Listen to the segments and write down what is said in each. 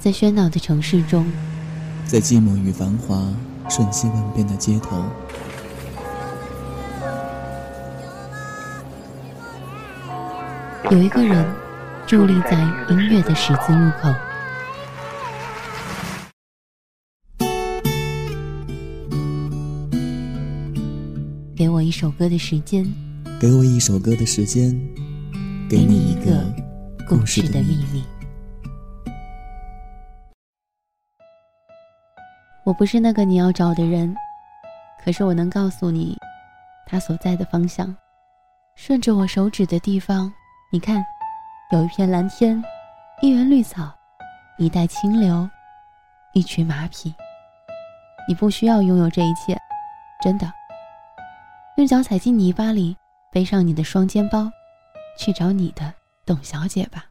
在喧闹的城市中，在寂寞与繁华瞬息万变的街头，有一个人伫立在音乐的十字路口。给我一首歌的时间，给我一首歌的时间，给你一个故事的秘密。我不是那个你要找的人，可是我能告诉你，他所在的方向。顺着我手指的地方，你看，有一片蓝天，一园绿草，一带清流，一群马匹。你不需要拥有这一切，真的。用脚踩进泥巴里，背上你的双肩包，去找你的董小姐吧。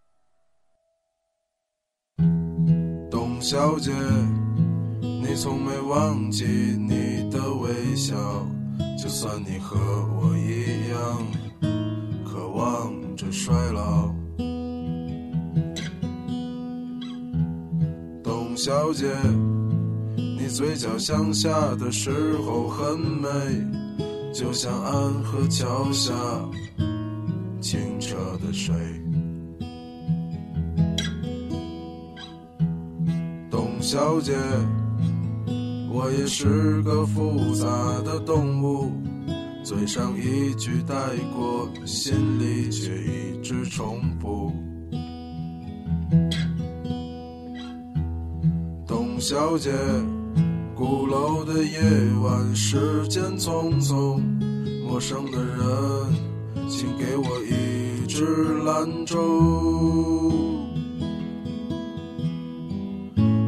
董小姐，从没忘记你的微笑，就算你和我一样，渴望着衰老。董小姐，你嘴角向下的时候很美。就像安河桥下清澈的水，董小姐，我也是个复杂的动物，嘴上一句带过，心里却一直重复。董小姐。鼓楼的夜晚，时间匆匆，陌生的人，请给我一支兰州。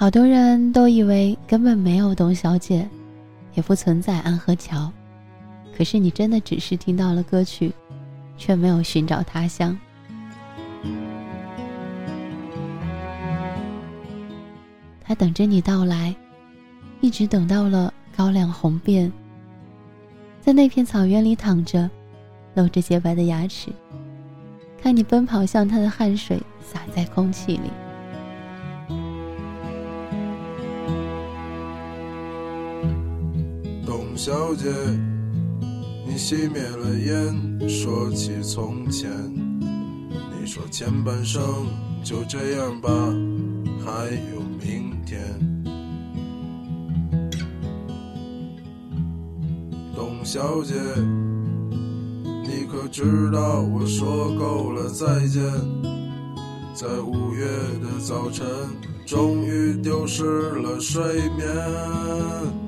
好多人都以为根本没有董小姐，也不存在安河桥，可是你真的只是听到了歌曲，却没有寻找他乡。他等着你到来，一直等到了高粱红遍，在那片草原里躺着，露着洁白的牙齿，看你奔跑向他的汗水洒在空气里。董小姐，你熄灭了烟，说起从前，你说前半生就这样吧，还有明。天，董小姐，你可知道我说够了再见？在五月的早晨，终于丢失了睡眠。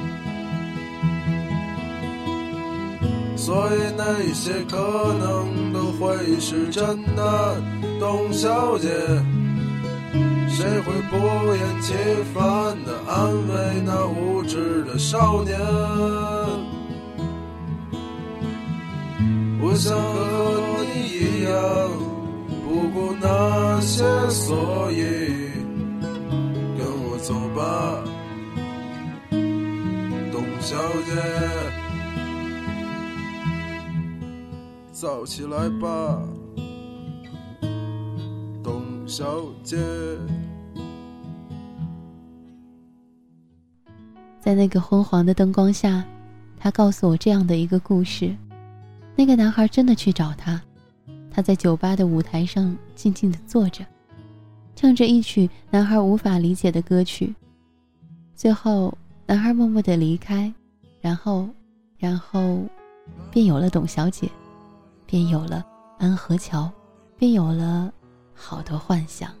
所以那些可能都会是真的，董小姐。谁会不厌其烦地安慰那无知的少年？我想和你一样，不顾那些所以，跟我走吧，董小姐。走起来吧。董小姐在那个昏黄的灯光下他告诉我这样的一个故事。那个男孩真的去找他。他在酒吧的舞台上静静的坐着唱着一曲男孩无法理解的歌曲。最后男孩默默的离开然后然后便有了董小姐。便有了安和桥便有了好多幻想。